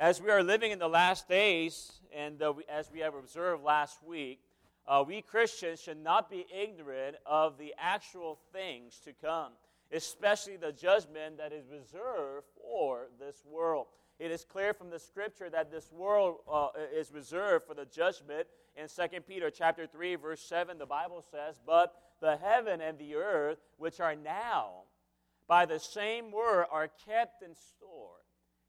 As we are living in the last days, and uh, we, as we have observed last week, uh, we Christians should not be ignorant of the actual things to come, especially the judgment that is reserved for this world. It is clear from the scripture that this world uh, is reserved for the judgment. In 2 Peter chapter 3, verse 7, the Bible says, But the heaven and the earth, which are now, by the same word, are kept in store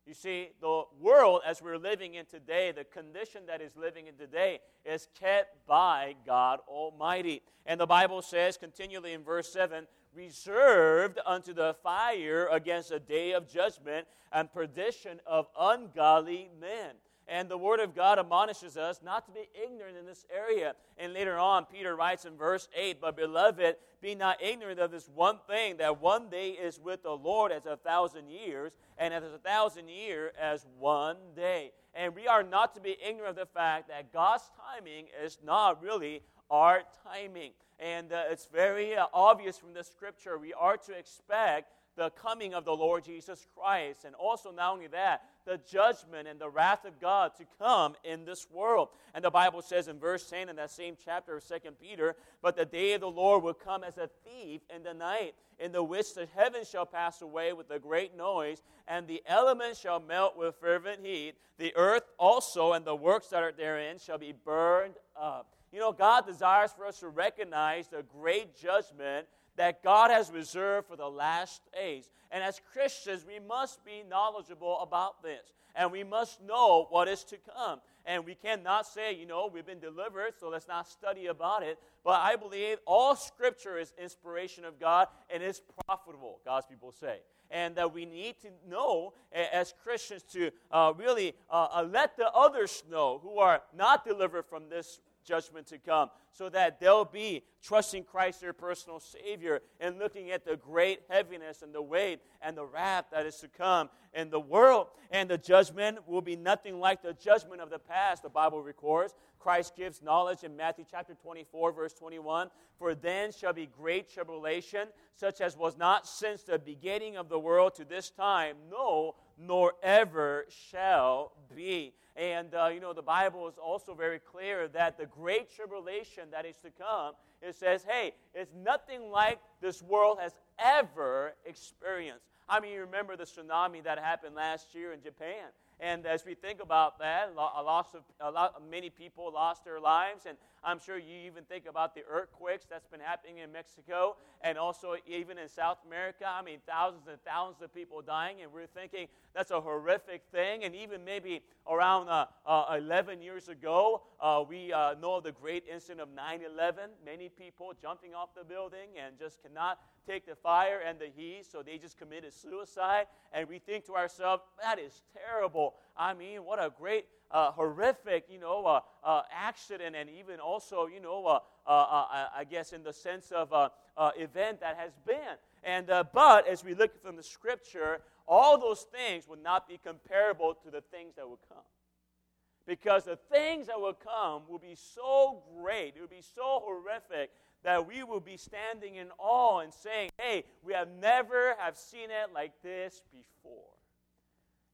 you see, the world as we're living in today, the condition that is living in today, is kept by God Almighty. And the Bible says continually in verse 7 reserved unto the fire against a day of judgment and perdition of ungodly men. And the Word of God admonishes us not to be ignorant in this area. And later on, Peter writes in verse 8, But beloved, be not ignorant of this one thing, that one day is with the Lord as a thousand years, and as a thousand years as one day. And we are not to be ignorant of the fact that God's timing is not really our timing. And uh, it's very uh, obvious from the scripture we are to expect the coming of the Lord Jesus Christ. And also, not only that, the judgment and the wrath of God to come in this world. And the Bible says in verse 10 in that same chapter of 2 Peter, But the day of the Lord will come as a thief in the night, in the which the heavens shall pass away with a great noise, and the elements shall melt with fervent heat. The earth also and the works that are therein shall be burned up. You know, God desires for us to recognize the great judgment that God has reserved for the last days. And as Christians, we must be knowledgeable about this. And we must know what is to come. And we cannot say, you know, we've been delivered, so let's not study about it. But I believe all scripture is inspiration of God and is profitable, God's people say. And that we need to know as Christians to uh, really uh, uh, let the others know who are not delivered from this judgment to come, so that they'll be trusting Christ, their personal Savior, and looking at the great heaviness and the weight and the wrath that is to come in the world. And the judgment will be nothing like the judgment of the past, the Bible records. Christ gives knowledge in Matthew chapter 24, verse 21 For then shall be great tribulation, such as was not since the beginning of the world to this time, no, nor ever shall be. And, uh, you know, the Bible is also very clear that the great tribulation that is to come, it says, hey, it's nothing like this world has ever experienced. I mean, you remember the tsunami that happened last year in Japan. And as we think about that, a lot of a lot, many people lost their lives, and I'm sure you even think about the earthquakes that's been happening in Mexico and also even in South America. I mean, thousands and thousands of people dying, and we're thinking that's a horrific thing. And even maybe around uh, uh, 11 years ago, uh, we uh, know of the great incident of 9 11. Many people jumping off the building and just cannot take the fire and the heat, so they just committed suicide. And we think to ourselves, that is terrible. I mean, what a great, uh, horrific, you know, uh, uh, accident, and even also, you know, uh, uh, I guess in the sense of event that has been. And but as we look from the scripture, all those things would not be comparable to the things that will come. Because the things that will come will be so great, it will be so horrific that we will be standing in awe and saying, hey, we have never have seen it like this before.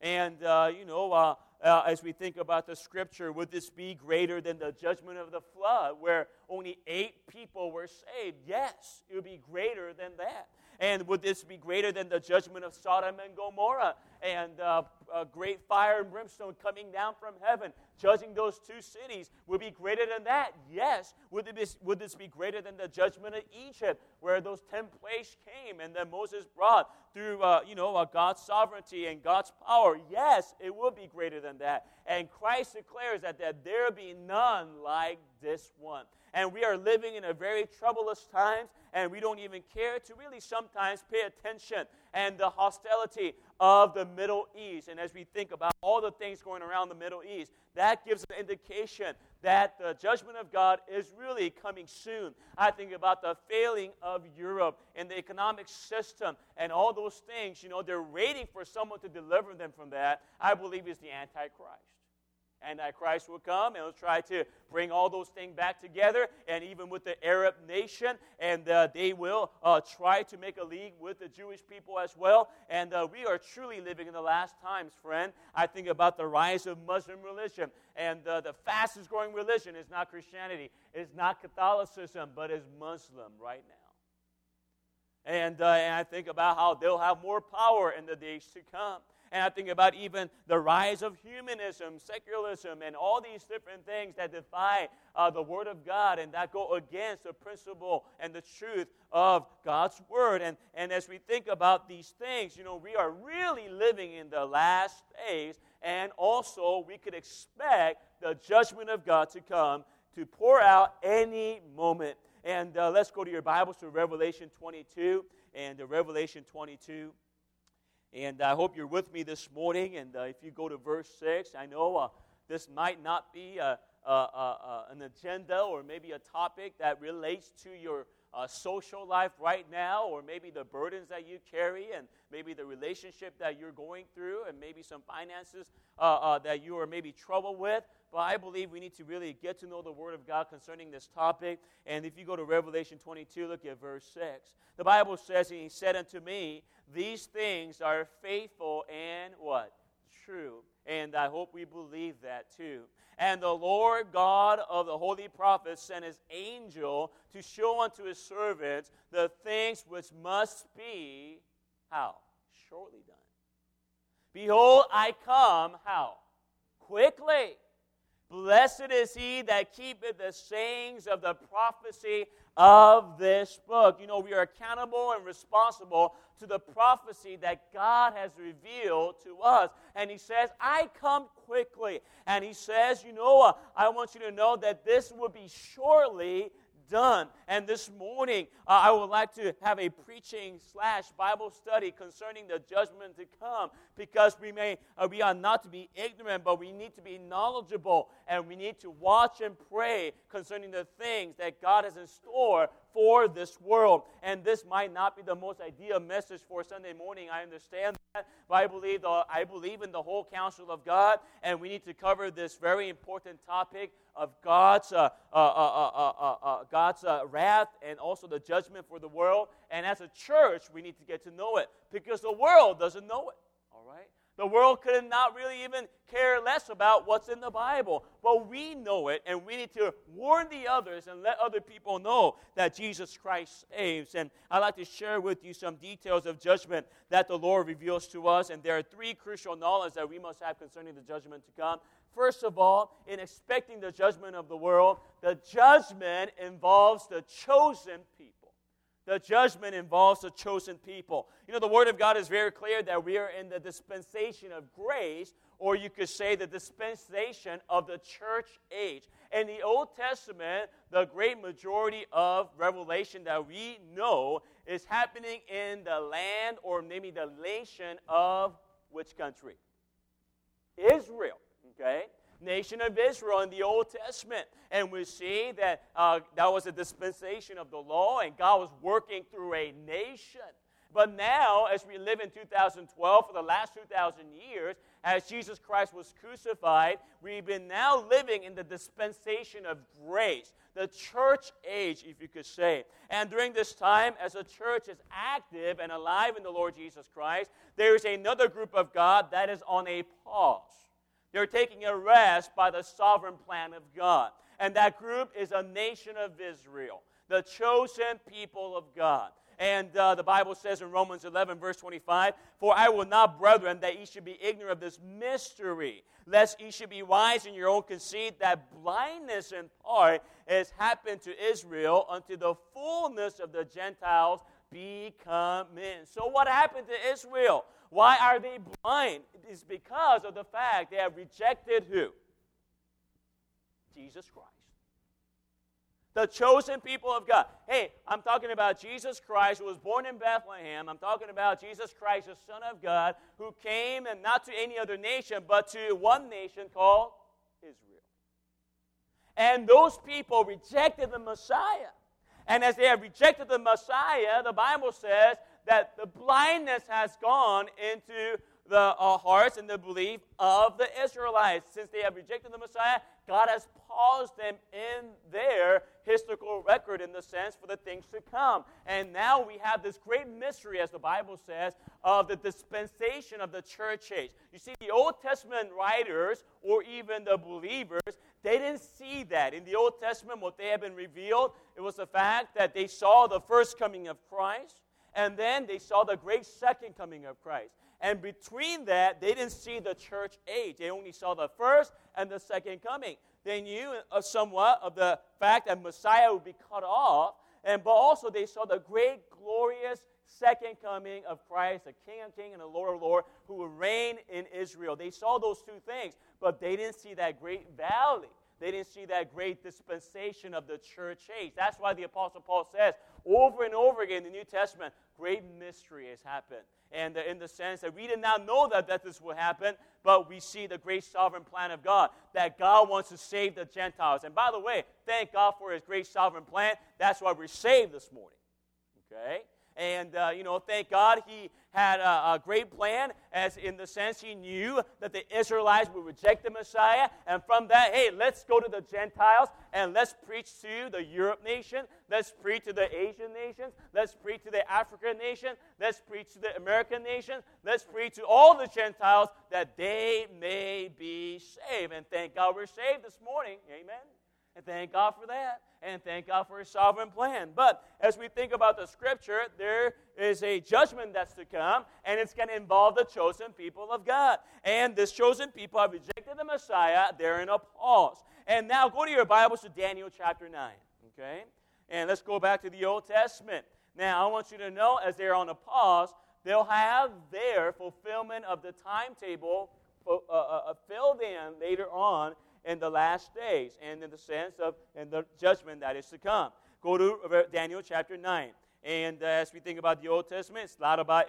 And, uh, you know, uh, uh, as we think about the scripture, would this be greater than the judgment of the flood where only eight people were saved? Yes, it would be greater than that. And would this be greater than the judgment of Sodom and Gomorrah and uh, a great fire and brimstone coming down from heaven, judging those two cities? Would be greater than that? Yes. Would, be, would this be greater than the judgment of Egypt, where those ten plagues came and then Moses brought through, uh, you know, uh, God's sovereignty and God's power? Yes, it will be greater than that. And Christ declares that, that there be none like this one. And we are living in a very troublous times, and we don't even care to really sometimes pay attention and the hostility of the Middle East. And as we think about all the things going around the Middle East, that gives an indication that the judgment of God is really coming soon. I think about the failing of Europe and the economic system and all those things. You know, they're waiting for someone to deliver them from that. I believe is the Antichrist. Antichrist will come and will try to bring all those things back together, and even with the Arab nation, and uh, they will uh, try to make a league with the Jewish people as well. And uh, we are truly living in the last times, friend. I think about the rise of Muslim religion, and uh, the fastest growing religion is not Christianity, it's not Catholicism, but is Muslim right now. And, uh, and I think about how they'll have more power in the days to come. And I think about even the rise of humanism, secularism, and all these different things that defy uh, the Word of God and that go against the principle and the truth of God's Word. And, and as we think about these things, you know, we are really living in the last days, and also we could expect the judgment of God to come to pour out any moment. And uh, let's go to your Bibles to Revelation 22 and uh, Revelation 22. And I hope you're with me this morning. And uh, if you go to verse 6, I know uh, this might not be a, a, a, an agenda or maybe a topic that relates to your uh, social life right now, or maybe the burdens that you carry, and maybe the relationship that you're going through, and maybe some finances uh, uh, that you are maybe trouble with. But I believe we need to really get to know the Word of God concerning this topic. And if you go to Revelation 22, look at verse 6. The Bible says, And he said unto me, These things are faithful and what? True. And I hope we believe that too. And the Lord God of the holy prophets sent his angel to show unto his servants the things which must be, how? Shortly done. Behold, I come, how? Quickly. Blessed is he that keepeth the sayings of the prophecy of this book. You know, we are accountable and responsible to the prophecy that God has revealed to us. And He says, I come quickly. And He says, You know, I want you to know that this will be shortly done. And this morning, uh, I would like to have a preaching slash Bible study concerning the judgment to come because we may uh, we are not to be ignorant, but we need to be knowledgeable and we need to watch and pray concerning the things that God has in store for this world. And this might not be the most ideal message for Sunday morning. I understand but I believe the, I believe in the whole counsel of God, and we need to cover this very important topic of God's, uh, uh, uh, God's wrath and also the judgment for the world. And as a church, we need to get to know it because the world doesn't know it. The world could not really even care less about what's in the Bible. But we know it, and we need to warn the others and let other people know that Jesus Christ saves. And I'd like to share with you some details of judgment that the Lord reveals to us. And there are three crucial knowledge that we must have concerning the judgment to come. First of all, in expecting the judgment of the world, the judgment involves the chosen people. The judgment involves the chosen people. You know, the Word of God is very clear that we are in the dispensation of grace, or you could say the dispensation of the church age. In the Old Testament, the great majority of revelation that we know is happening in the land or maybe the nation of which country? Israel okay? Nation of Israel in the Old Testament. And we see that uh, that was a dispensation of the law, and God was working through a nation. But now, as we live in 2012, for the last 2,000 years, as Jesus Christ was crucified, we've been now living in the dispensation of grace, the church age, if you could say. And during this time, as the church is active and alive in the Lord Jesus Christ, there is another group of God that is on a pause. They're taking a rest by the sovereign plan of God. And that group is a nation of Israel, the chosen people of God. And uh, the Bible says in Romans 11, verse 25, For I will not, brethren, that ye should be ignorant of this mystery, lest ye should be wise in your own conceit, that blindness in part has happened to Israel unto the fullness of the Gentiles be come in. So, what happened to Israel? Why are they blind? It is because of the fact they have rejected who? Jesus Christ. The chosen people of God. Hey, I'm talking about Jesus Christ who was born in Bethlehem. I'm talking about Jesus Christ, the Son of God, who came and not to any other nation, but to one nation called Israel. And those people rejected the Messiah. And as they have rejected the Messiah, the Bible says that the blindness has gone into the uh, hearts and the belief of the Israelites. Since they have rejected the Messiah, God has paused them in their historical record in the sense for the things to come. And now we have this great mystery, as the Bible says, of the dispensation of the church age. You see, the Old Testament writers, or even the believers, they didn't see that. In the Old Testament, what they had been revealed, it was the fact that they saw the first coming of Christ, and then they saw the great second coming of Christ. And between that, they didn't see the church age. They only saw the first and the second coming. They knew uh, somewhat of the fact that Messiah would be cut off, and but also they saw the great, glorious second coming of Christ, the King of Kings and the Lord of Lords, who will reign in Israel. They saw those two things, but they didn't see that great valley. They didn't see that great dispensation of the church age. That's why the Apostle Paul says over and over again in the New Testament, great mystery has happened and uh, in the sense that we did not know that, that this would happen, but we see the great sovereign plan of God, that God wants to save the Gentiles. And by the way, thank God for his great sovereign plan. That's why we're saved this morning. Okay? And, uh, you know, thank God he had a, a, great plan, as in the sense he knew that the Israelites would reject the Messiah. And from that, hey, let's go to the Gentiles and let's preach to the Europe nation. Let's preach to the Asian nations. Let's preach to the African nation. Let's preach to the American nation. Let's preach to all the Gentiles that they may be saved. And thank God we're saved this morning. Amen. And thank God for that and thank God for His sovereign plan. But as we think about the scripture, there is a judgment that's to come, and it's going to involve the chosen people of God. And this chosen people have rejected the Messiah. They're in a pause. And now go to your Bibles to Daniel chapter 9. Okay? And let's go back to the Old Testament. Now, I want you to know as they're on a pause, they'll have their fulfillment of the timetable uh, uh, uh, filled in later on in the last days and in the sense of in the judgment that is to come. Go to Daniel chapter 9. And as we think about the Old Testament, it's a lot about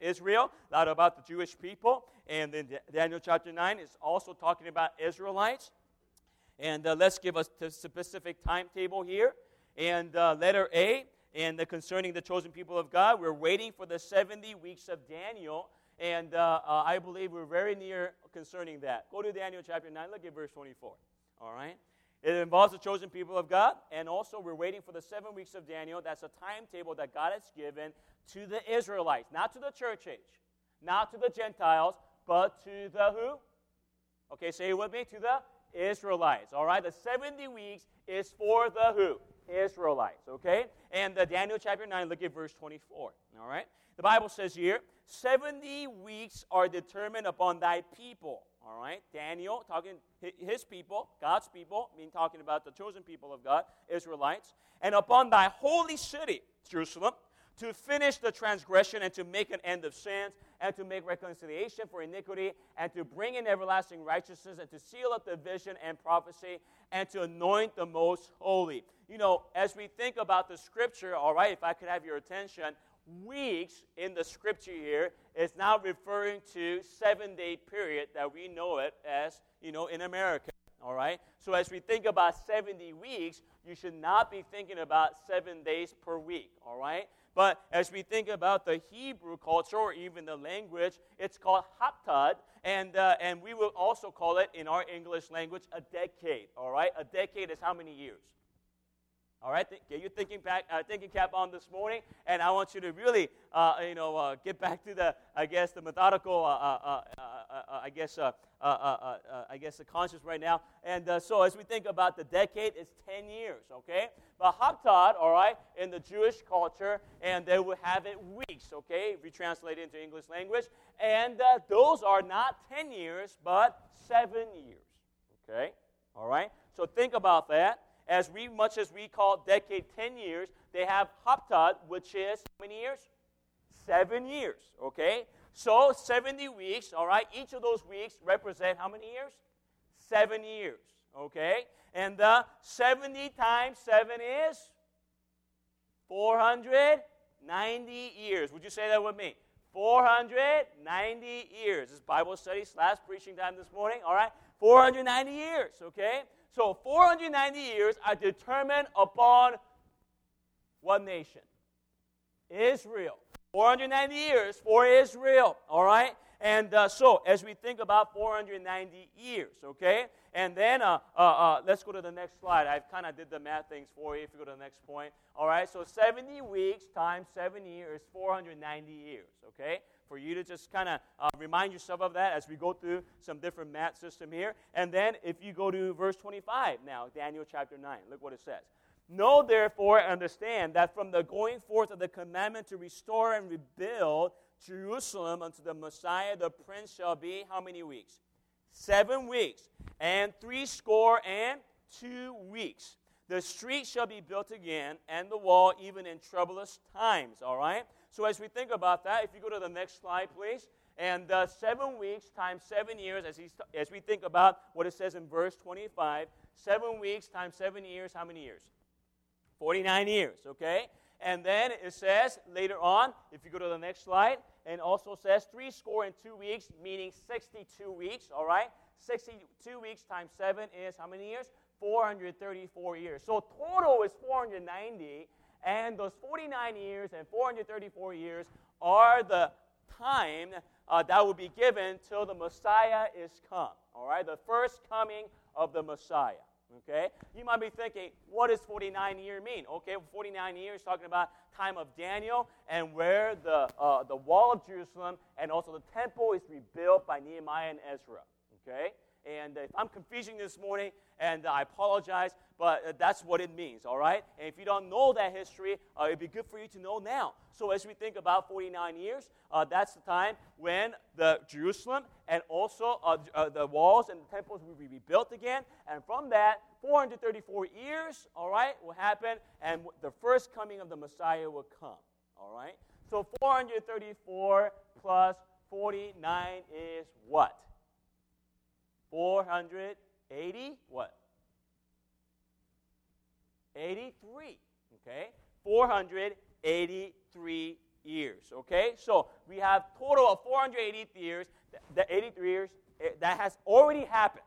Israel, a lot about the Jewish people. And then Daniel chapter 9 is also talking about Israelites. And uh, let's give us a specific timetable here. And uh, letter A, and the, concerning the chosen people of God, we're waiting for the 70 weeks of Daniel and uh, uh, I believe we're very near concerning that. Go to Daniel chapter 9, look at verse 24. All right? It involves the chosen people of God, and also we're waiting for the seven weeks of Daniel. That's a timetable that God has given to the Israelites, not to the church age, not to the Gentiles, but to the who? Okay, say it with me, to the Israelites. All right, the 70 weeks is for the who? Israelites. Okay, and the Daniel chapter 9, look at verse 24. All right, the Bible says here, 70 weeks are determined upon thy people. All right, Daniel talking his people, God's people, mean talking about the chosen people of God, Israelites, and upon thy holy city, Jerusalem, to finish the transgression and to make an end of sins and to make reconciliation for iniquity and to bring in everlasting righteousness and to seal up the vision and prophecy and to anoint the most holy. You know, as we think about the scripture, all right, if I could have your attention, weeks in the scripture here is now referring to seven day period that we know it as you know in america all right? So as we think about 70 weeks you should not be thinking about seven days per week all right? But as we think about the hebrew culture or even the language it's called heptad and, uh, and we will also call it in our english language a decade all right? A decade is how many years all right, get your thinking, back, uh, thinking cap on this morning, and I want you to really, uh, you know, uh, get back to the, I guess, the methodical, uh, uh, uh, I guess, I guess, the conscious right now. And so, as we think about the decade, it's 10 years, okay? But Heptad, all right, in the Jewish culture, and they would have it weeks, okay, if translate it into English language, and those are not 10 years, but seven years, okay? All right. So think about that as we much as we call decade 10 years, they have Heptad, which is how many years? Seven years, okay? So 70 weeks, all right? Each of those weeks represent how many years? Seven years, okay? And the 70 times 7 is 490 years. Would you say that with me? 490 years. This Bible study slash preaching time this morning, all right? 490 years, okay? So 490 years are determined upon one nation? Israel. 490 years for Israel, all right? And uh, so, as we think about 490 years, okay? And then uh, uh, uh let's go to the next slide. I've kind of did the math things for you if you go to the next point. All right, so 70 weeks times 7 years, 490 years, okay? For you to just kind of uh, remind yourself of that as we go through some different math system here. And then if you go to verse 25 now, Daniel chapter 9, look what it says. Know therefore, understand that from the going forth of the commandment to restore and rebuild Jerusalem unto the Messiah, the prince shall be how many weeks? Seven weeks, and three score and two weeks. The street shall be built again, and the wall even in troublous times. All right? So, as we think about that, if you go to the next slide, please. And uh, seven weeks times seven years, as, as we think about what it says in verse 25, seven weeks times seven years, how many years? 49 years, okay? And then it says later on, if you go to the next slide, and also says three score and two weeks, meaning 62 weeks, all right? 62 weeks times seven is how many years? 434 years. So total is 490, and those 49 years and 434 years are the time uh, that will be given till the Messiah is come. All right, the first coming of the Messiah. Okay? You might be thinking, what does 49 year mean? Okay, 49 years talking about time of Daniel and where the, uh, the wall of Jerusalem and also the temple is rebuilt by Nehemiah and Ezra. Okay? And if I'm confusing this morning, and I apologize, but uh, that's what it means, all right? And if you don't know that history, uh, it'd be good for you to know now. So as we think about 49 years, uh, that's the time when the Jerusalem and also uh, uh, the walls and the temples will be rebuilt again. And from that, 434 years, all right, will happen, and the first coming of the Messiah will come, all right? So 434 plus 49 is what? 480 what? 83. Okay? 483 years. Okay? So we have total of 480 years. The 83 years eh, that has already happened.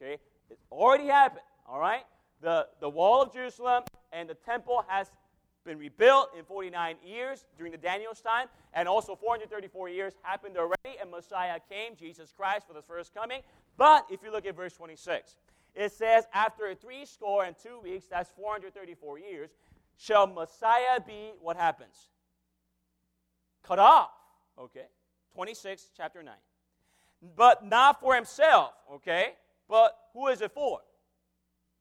Okay? It's already happened. All right? The, the wall of Jerusalem and the temple has been rebuilt in 49 years during the Daniel's time, and also 434 years happened already, and Messiah came, Jesus Christ, for the first coming. But if you look at verse 26, it says, After three score and two weeks, that's 434 years, shall Messiah be what happens? Cut off. Okay. 26, chapter 9. But not for himself, okay? But who is it for?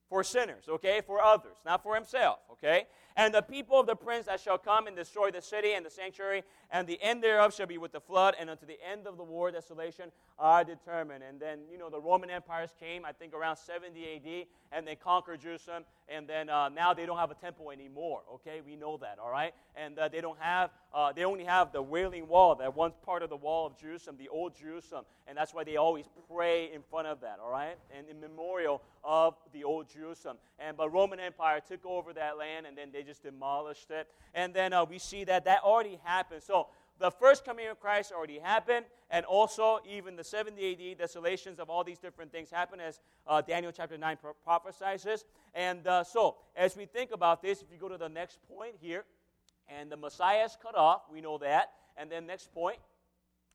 For sinners, okay? For others, not for himself, okay? And the people of the prince that shall come and destroy the city and the sanctuary, and the end thereof shall be with the flood, and unto the end of the war desolation are determined. And then, you know, the Roman empires came, I think, around 70 AD, and they conquered Jerusalem, and then uh, now they don't have a temple anymore, okay? We know that, all right? And uh, they don't have, uh, they only have the Wailing Wall, that one part of the wall of Jerusalem, the old Jerusalem, and that's why they always pray in front of that, all right? And in memorial of the old Jerusalem. And but Roman Empire took over that land, and then they just demolished it. And then uh, we see that that already happened. So the first coming of Christ already happened, and also even the 70 AD desolations of all these different things happen as uh, Daniel chapter 9 pro- prophesies. And uh, so, as we think about this, if you go to the next point here, and the Messiah is cut off, we know that. And then next point,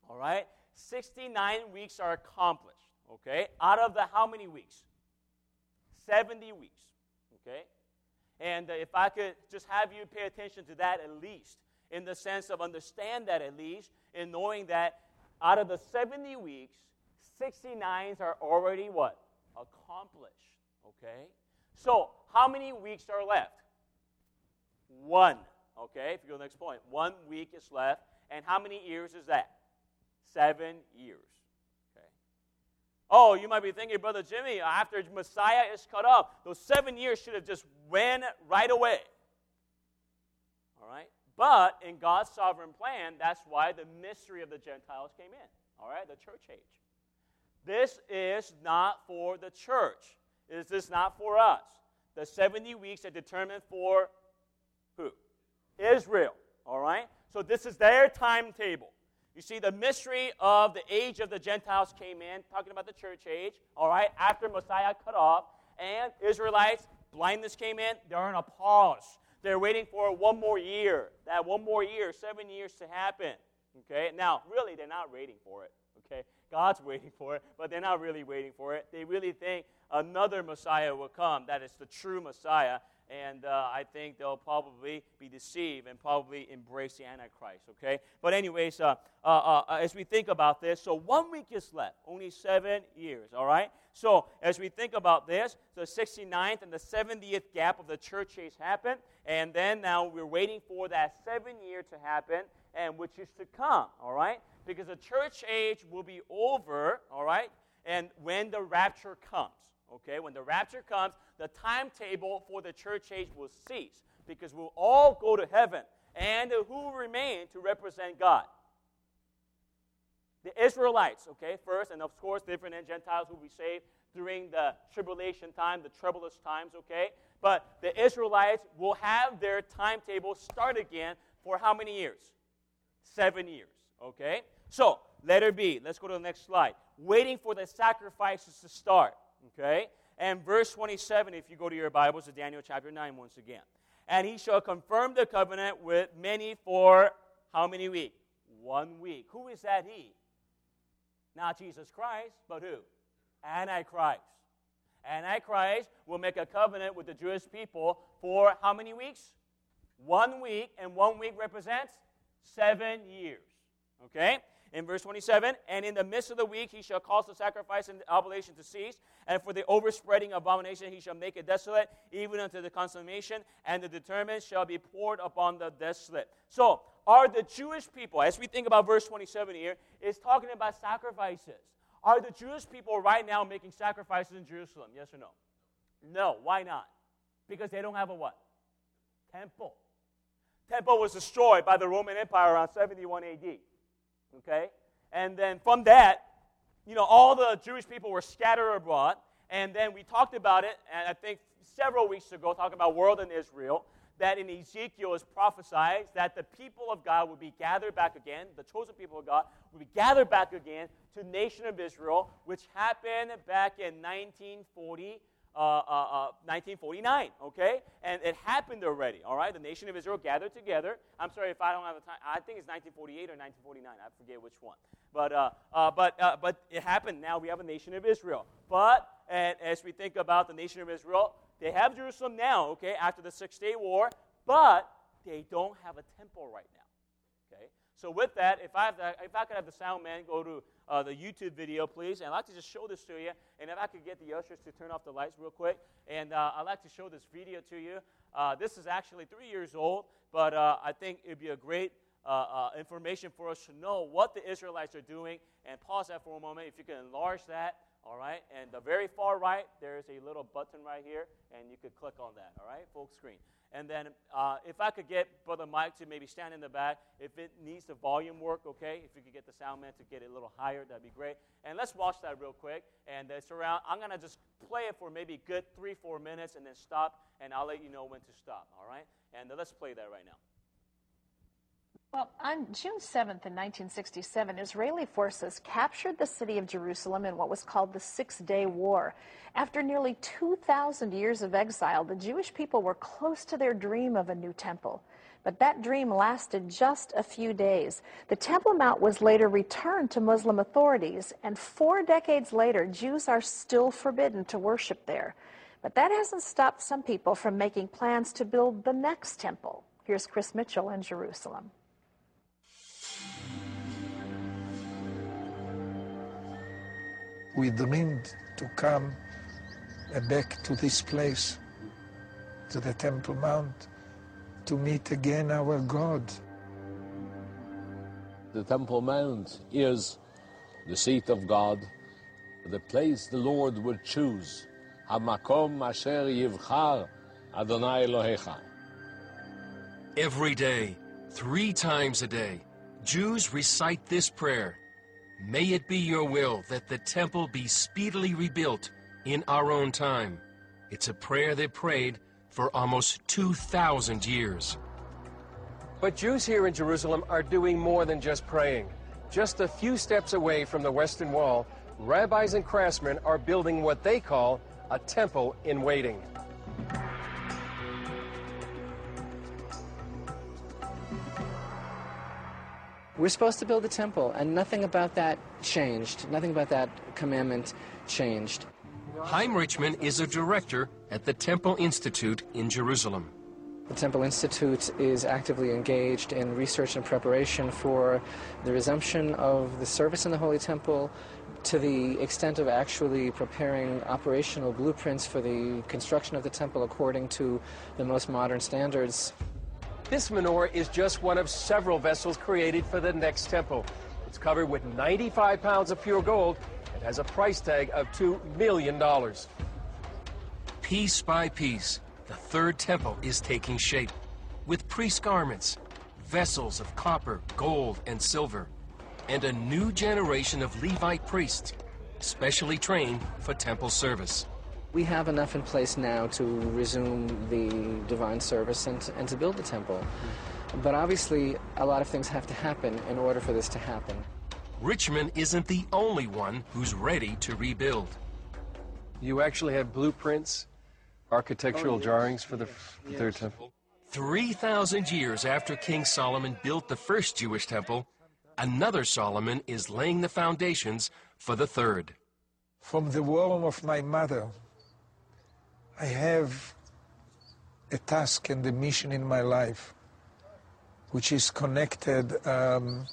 all right, 69 weeks are accomplished, okay? Out of the how many weeks? 70 weeks, okay? And uh, if I could just have you pay attention to that at least, in the sense of understand that at least, in knowing that out of the 70 weeks, 69s are already what? Accomplished. Okay? So, how many weeks are left? One. Okay, if you go to the next. One week is left. And how many years is that? Seven years. Oh, you might be thinking, Brother Jimmy, after Messiah is cut off, those seven years should have just went right away. All right? But in God's sovereign plan, that's why the mystery of the Gentiles came in. All right, the church age. This is not for the church. Is This not for us. The 70 weeks are determined for who? Israel. All right? So this is their timetable. You see, the mystery of the age of the Gentiles came in, talking about the church age, all right, after Messiah cut off, and Israelites, blindness came in, they're in a pause. They're waiting for one more year, that one more year, seven years to happen. Okay? Now, really, they're not waiting for it. Okay, God's waiting for it, but they're not really waiting for it. They really think another Messiah will come. That is the true Messiah, and uh, I think they'll probably be deceived and probably embrace the Antichrist, okay? But, anyways, uh, uh, uh, as we think about this, so one week is left, only seven years, all right? So, as we think about this, the 69th and the 70th gap of the church age happened, and then now we're waiting for that seven year to happen, and which is to come, all right? Because the church age will be over, all right? And when the rapture comes, okay? When the rapture comes, the timetable for the church age will cease because we'll all go to heaven. And who remain to represent God? The Israelites, okay, first, and of course, different Gentiles will be saved during the tribulation time, the troublous times, okay? But the Israelites will have their timetable start again for how many years? Seven years, okay? So, letter B, let's go to the next slide. Waiting for the sacrifices to start, okay? And verse 27, if you go to your Bibles, to Daniel chapter 9 once again. And he shall confirm the covenant with many for how many weeks? One week. Who is that he? Not Jesus Christ, but who? Antichrist. Antichrist will make a covenant with the Jewish people for how many weeks? One week, and one week represents seven years. Okay? In verse 27 And in the midst of the week he shall cause the sacrifice and the oblation to cease, and for the overspreading abomination he shall make it desolate, even unto the consummation, and the determined shall be poured upon the desolate. So, are the Jewish people, as we think about verse 27 here, is talking about sacrifices. Are the Jewish people right now making sacrifices in Jerusalem? Yes or no? No. Why not? Because they don't have a what? Temple. Temple was destroyed by the Roman Empire around 71 AD. Okay? And then from that, you know, all the Jewish people were scattered abroad. And then we talked about it, and I think several weeks ago, talking about world and Israel, that in Ezekiel is prophesied that the people of God would be gathered back again, the chosen people of God would be gathered back again to the nation of Israel, which happened back in 1940 1949, uh, uh, uh, okay? And it happened already, all right? The nation of Israel gathered together. I'm sorry if I don't have the time. I think it's 1948 or 1949. I forget which one. But, uh, but, but it happened. Now we have a nation of Israel. But as we think about the nation of Israel, they have Jerusalem now, okay, after the Six Day War, but they don't have a temple right now, okay? So with that, if I, the, if I could have the sound man go to uh, the YouTube video, please. And I'd like to just show this to you. And if I could get the ushers to turn off the lights real quick. And uh, I'd like to show this video to you. Uh, this is actually three years old, but uh, I think it'd be a great uh, uh, information for us to know what the Israelites are doing. And pause that for a moment. If you can enlarge that, all right. And the very far right, there's a little button right here, and you could click on that, all right, full screen. And then uh, if I could get Brother Mike to maybe stand in the back, if it needs the volume work, okay, if you could get the sound man to get it a little higher, that'd be great. And let's watch that real quick. And it's around, I'm going to just play it for maybe good three, four minutes and then stop, and I'll let you know when to stop, all right? And let's play that right now. Well, on June 7th in 1967, Israeli forces captured the city of Jerusalem in what was called the Six Day War. After nearly 2,000 years of exile, the Jewish people were close to their dream of a new temple. But that dream lasted just a few days. The Temple Mount was later returned to Muslim authorities, and four decades later, Jews are still forbidden to worship there. But that hasn't stopped some people from making plans to build the next temple. Here's Chris Mitchell in Jerusalem. We dreamed to come back to this place, to the Temple Mount, to meet again our God. The Temple Mount is the seat of God, the place the Lord would choose. Hamakom asher yivchar Adonai Elohecha. Every day, three times a day, Jews recite this prayer May it be your will that the temple be speedily rebuilt in our own time. It's a prayer they prayed for almost 2,000 years. But Jews here in Jerusalem are doing more than just praying. Just a few steps away from the Western Wall, rabbis and craftsmen are building what they call a temple in waiting. We're supposed to build a temple, and nothing about that changed. Nothing about that commandment changed. Chaim Richman is a director at the Temple Institute in Jerusalem. The Temple Institute is actively engaged in research and preparation for the resumption of the service in the Holy Temple to the extent of actually preparing operational blueprints for the construction of the temple according to the most modern standards. This menorah is just one of several vessels created for the next temple. It's covered with 95 pounds of pure gold and has a price tag of $2 million. Piece by piece, the third temple is taking shape with priest garments, vessels of copper, gold, and silver, and a new generation of Levite priests, specially trained for temple service. We have enough in place now to resume the divine service and, and to build the temple. But obviously, a lot of things have to happen in order for this to happen. Richman isn't the only one who's ready to rebuild. You actually have blueprints, architectural oh, drawings for the f- third temple? 3,000 years after King Solomon built the first Jewish temple, another Solomon is laying the foundations for the third. From the womb of my mother, I have a task and a mission in my life, which is connected um,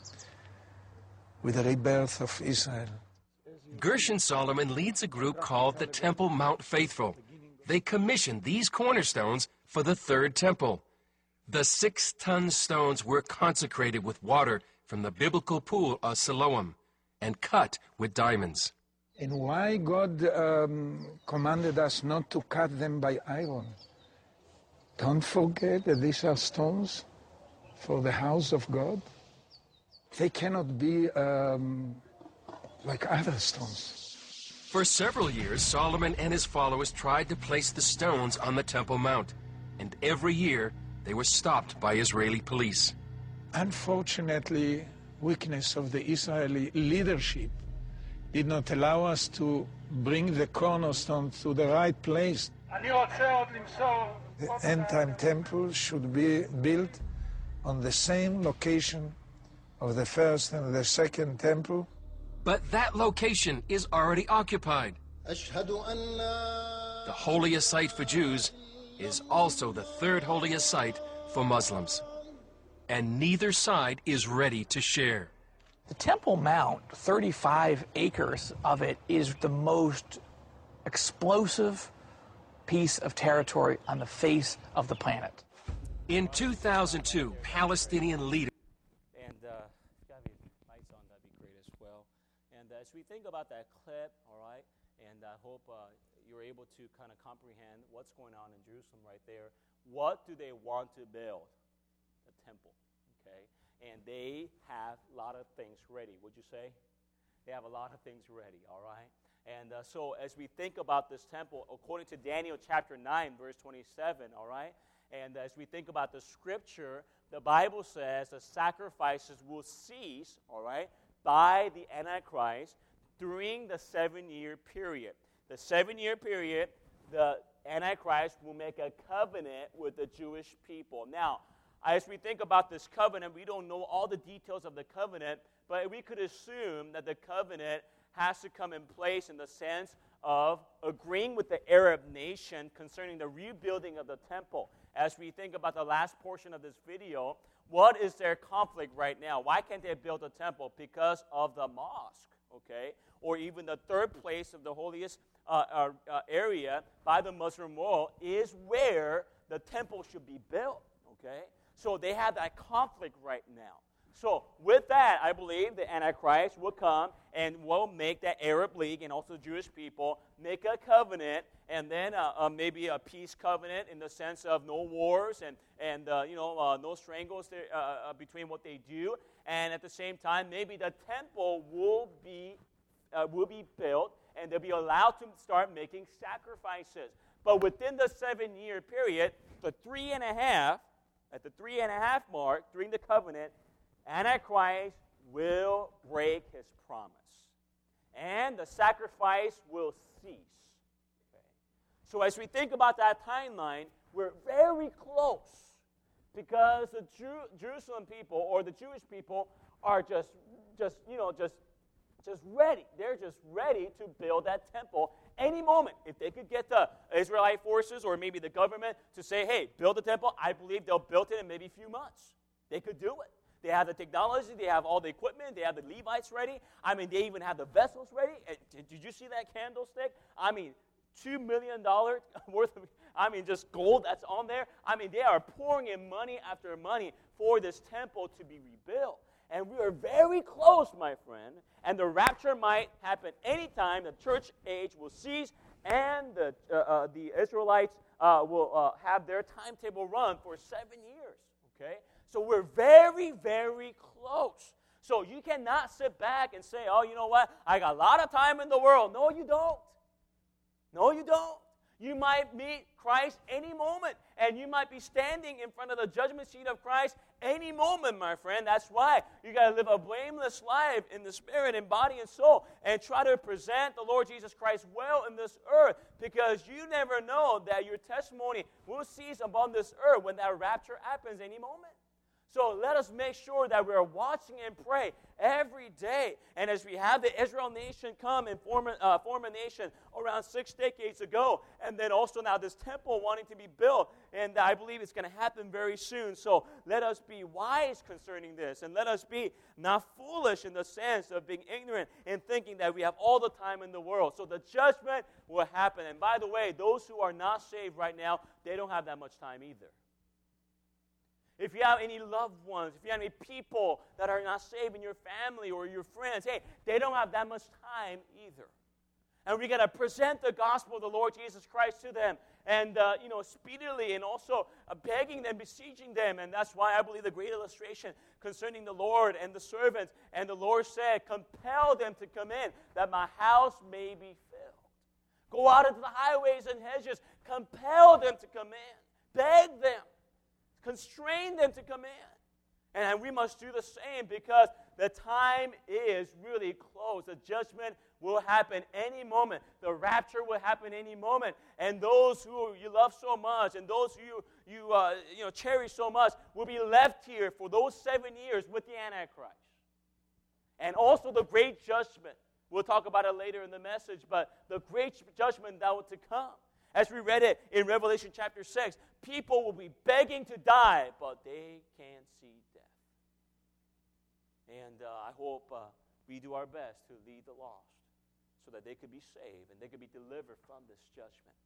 with the rebirth of Israel. Gershon Salomon leads a group called the Temple Mount Faithful. They commissioned these cornerstones for the third temple. The six ton stones were consecrated with water from the biblical pool of Siloam and cut with diamonds. And why God um, commanded us not to cut them by iron? Don't forget that these are stones for the house of God. They cannot be um, like other stones. For several years, Salomon and his followers tried to place the stones on the Temple Mount, and every year they were stopped by Israeli police. Unfortunately, weakness of the Israeli leadership did not allow us to bring the cornerstone to the right place. The end time temple should be built on the same location of the first and the second temple. But that location is already occupied. The holiest site for Jews is also the third holiest site for Muslims. And neither side is ready to share. The Temple Mount, 35 acres of it, is the most explosive piece of territory on the face of the planet. In 2002, Palestinian leaders And uh, got any lights on, that'd be great as well. And uh, as we think about that clip, all right, and I hope uh, you're able to kind of comprehend what's going on in Jerusalem right there. What do they want to build? A temple, okay? And they have a lot of things ready. Would you say? They have a lot of things ready, all right? And uh, so as we think about this temple, according to Daniel chapter 9, verse 27, all right? And as we think about the scripture, the Bible says the sacrifices will cease, all right, by the Antichrist during the seven year period. The seven year period, the Antichrist will make a covenant with the Jewish people. Now, as we think about this covenant, we don't know all the details of the covenant, but we could assume that the covenant has to come in place in the sense of agreeing with the Arab nation concerning the rebuilding of the temple. As we think about the last portion of this video, what is their conflict right now? Why can't they build a temple? Because of the mosque, okay? Or even the third place of the holiest uh, uh, uh, area by the Muslim world is where the temple should be built, okay? So they have that conflict right now. So, with that, I believe the Antichrist will come and will make that Arab League and also Jewish people make a covenant, and then uh, uh, maybe a peace covenant in the sense of no wars and, and uh, you know, uh, no strangles there, uh, uh, between what they do. And at the same time, maybe the temple will be, will be built and they'll be allowed to start making sacrifices. But within the seven year period, the three and a half, at the three and a half mark during the covenant, Antichrist will break his promise. And the sacrifice will cease. Okay. So as we think about that timeline, we're very close because the Jew- Jerusalem people or the Jewish people are just, just you know, just, just ready. They're just ready to build that temple any moment. If they could get the Israelite forces or maybe the government to say, hey, build the temple, I believe they'll build it in maybe a few months. They could do it. They have the technology, they have all the equipment, they have the Levites ready. I mean, they even have the vessels ready. Did you see that candlestick? I mean, $2 million worth of, I mean, just gold that's on there. I mean, they are pouring in money after money for this temple to be rebuilt. And we are very close, my friend. And the rapture might happen anytime. The church age will cease, and the, uh, uh, the Israelites uh, will uh, have their timetable run for seven years. Okay? So we're very, very close. So you cannot sit back and say, oh, you know what? I got a lot of time in the world. No, you don't. No, you don't. You might meet Christ any moment, and you might be standing in front of the judgment seat of Christ any moment, my friend. That's why you got to live a blameless life in the spirit and body and soul and try to present the Lord Jesus Christ well in this earth because you never know that your testimony will cease upon this earth when that rapture happens any moment. So let us make sure that we're watching and pray every day. And as we have the Israel nation come and form, uh, form a nation around six decades ago, and then also now this temple wanting to be built, and I believe it's going to happen very soon. So let us be wise concerning this, and let us be not foolish in the sense of being ignorant and thinking that we have all the time in the world. So the judgment will happen. And by the way, those who are not saved right now, they don't have that much time either. If you have any loved ones, if you have any people that are not saved in your family or your friends, hey, they don't have that much time either. And we got to present the gospel of the Lord Jesus Christ to them and, uh, you know, speedily and also uh, begging them, beseeching them. And that's why I believe the great illustration concerning the Lord and the servants. And the Lord said, compel them to come in that my house may be filled. Go out into the highways and hedges, compel them to come in, beg them constrain them to come in. And we must do the same because the time is really close. The judgment will happen any moment. The rapture will happen any moment. And those who you love so much and those who you, you, uh, you know, cherish so much will be left here for those seven years with the Antichrist. And also the great judgment. We'll talk about it later in the message, but the great judgment that will to come. As we read it in Revelation chapter 6, people will be begging to die, but they can't see death. And uh, I hope uh, we do our best to lead the lost so that they could be saved and they could be delivered from this judgment.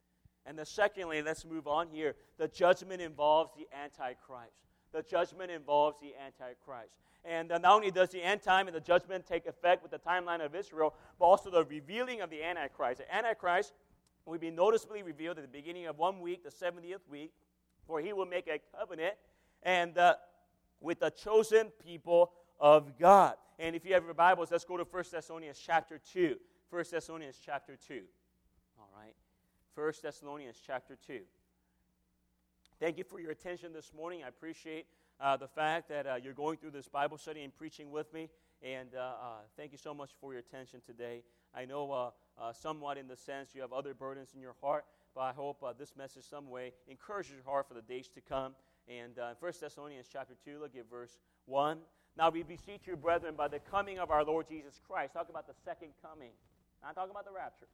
And then, secondly, let's move on here. The judgment involves the Antichrist. The judgment involves the Antichrist. And uh, not only does the end time and the judgment take effect with the timeline of Israel, but also the revealing of the Antichrist. The Antichrist will be noticeably revealed at the beginning of one week, the 70th week, for he will make a covenant and uh, with the chosen people of God. And if you have your Bibles, let's go to 1 Thessalonians chapter 2. 1 Thessalonians chapter 2. All right. 1 Thessalonians chapter 2. Thank you for your attention this morning. I appreciate uh, the fact that uh, you're going through this Bible study and preaching with me. And uh, uh thank you so much for your attention today. I know uh, somewhat in the sense you have other burdens in your heart, but I hope uh, this message some way encourages your heart for the days to come. And uh, 1 Thessalonians chapter 2, look at verse 1. Now we beseech you, brethren, by the coming of our Lord Jesus Christ. Talk about the second coming. Not talking about the rapture.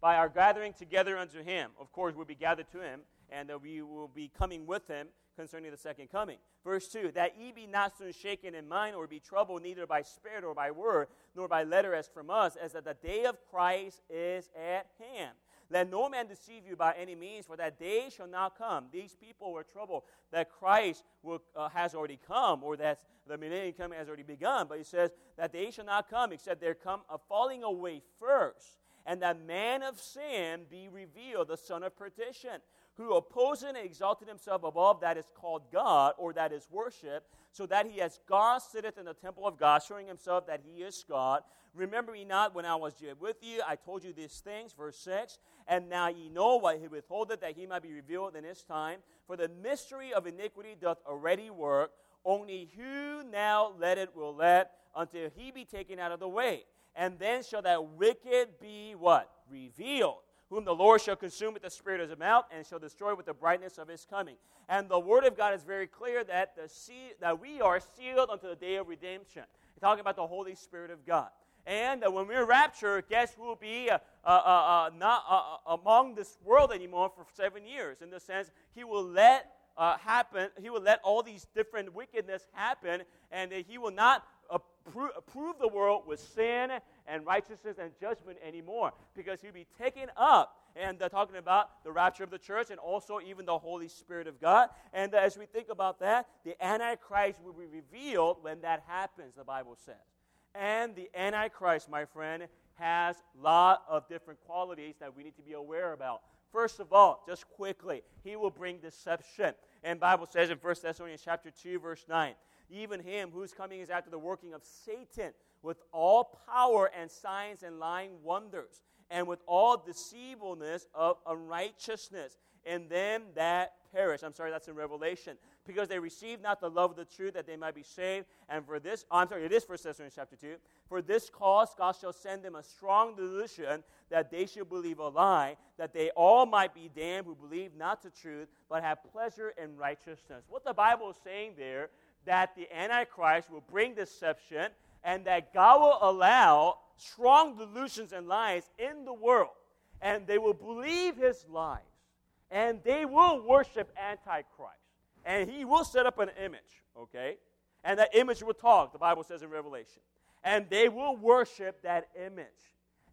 By our gathering together unto him. Of course, we'll be gathered to him, and uh, we will be coming with him concerning the second coming. Verse 2 That ye be not soon shaken in mind, or be troubled neither by spirit or by word, nor by letter as from us, as that the day of Christ is at hand. Let no man deceive you by any means, for that day shall not come. These people were troubled that Christ will, uh, has already come, or that the millennium coming has already begun. But he says that day shall not come, except there come a falling away first, and that man of sin be revealed, the son of perdition who opposing and exalted himself above that is called God, or that is worship, so that he as God sitteth in the temple of God, showing himself that he is God. Remember ye not when I was with you, I told you these things, verse 6, and now ye know why he withholdeth, that he might be revealed in his time. For the mystery of iniquity doth already work, only who now let it will let, until he be taken out of the way. And then shall that wicked be what? Revealed whom the Lord shall consume with the spirit of his mouth and shall destroy with the brightness of his coming. And the word of God is very clear that, the that we are sealed unto the day of redemption. talking about the Holy Spirit of God. And uh, when we're raptured, guess who will be uh, uh, uh, uh not uh, among this world anymore for seven years? In the sense, he will let happen, he will let all these different wickedness happen, and he will not approve the world with sin and righteousness and judgment anymore because he'll be taken up. And uh, talking about the rapture of the church and also even the Holy Spirit of God. And uh, as we think about that, the Antichrist will be revealed when that happens, the Bible says. And the Antichrist, my friend, has a lot of different qualities that we need to be aware about. First of all, just quickly, he will bring deception. And Bible says in 1 Thessalonians chapter 2, verse 9, even him whose coming is after the working of Satan with all power and signs and lying wonders, and with all deceivableness of unrighteousness in them that perish. I'm sorry, that's in Revelation. Because they received not the love of the truth that they might be saved. And for this, oh, I'm sorry, it is 1 Thessalonians chapter 2. For this cause God shall send them a strong delusion that they should believe a lie, that they all might be damned who believe not the truth, but have pleasure in righteousness. What the Bible is saying there, that the Antichrist will bring deception, and that God will allow strong delusions and lies in the world, and they will believe his lies and they will worship Antichrist. And he will set up an image, okay? And that image will talk, the Bible says in Revelation. And they will worship that image.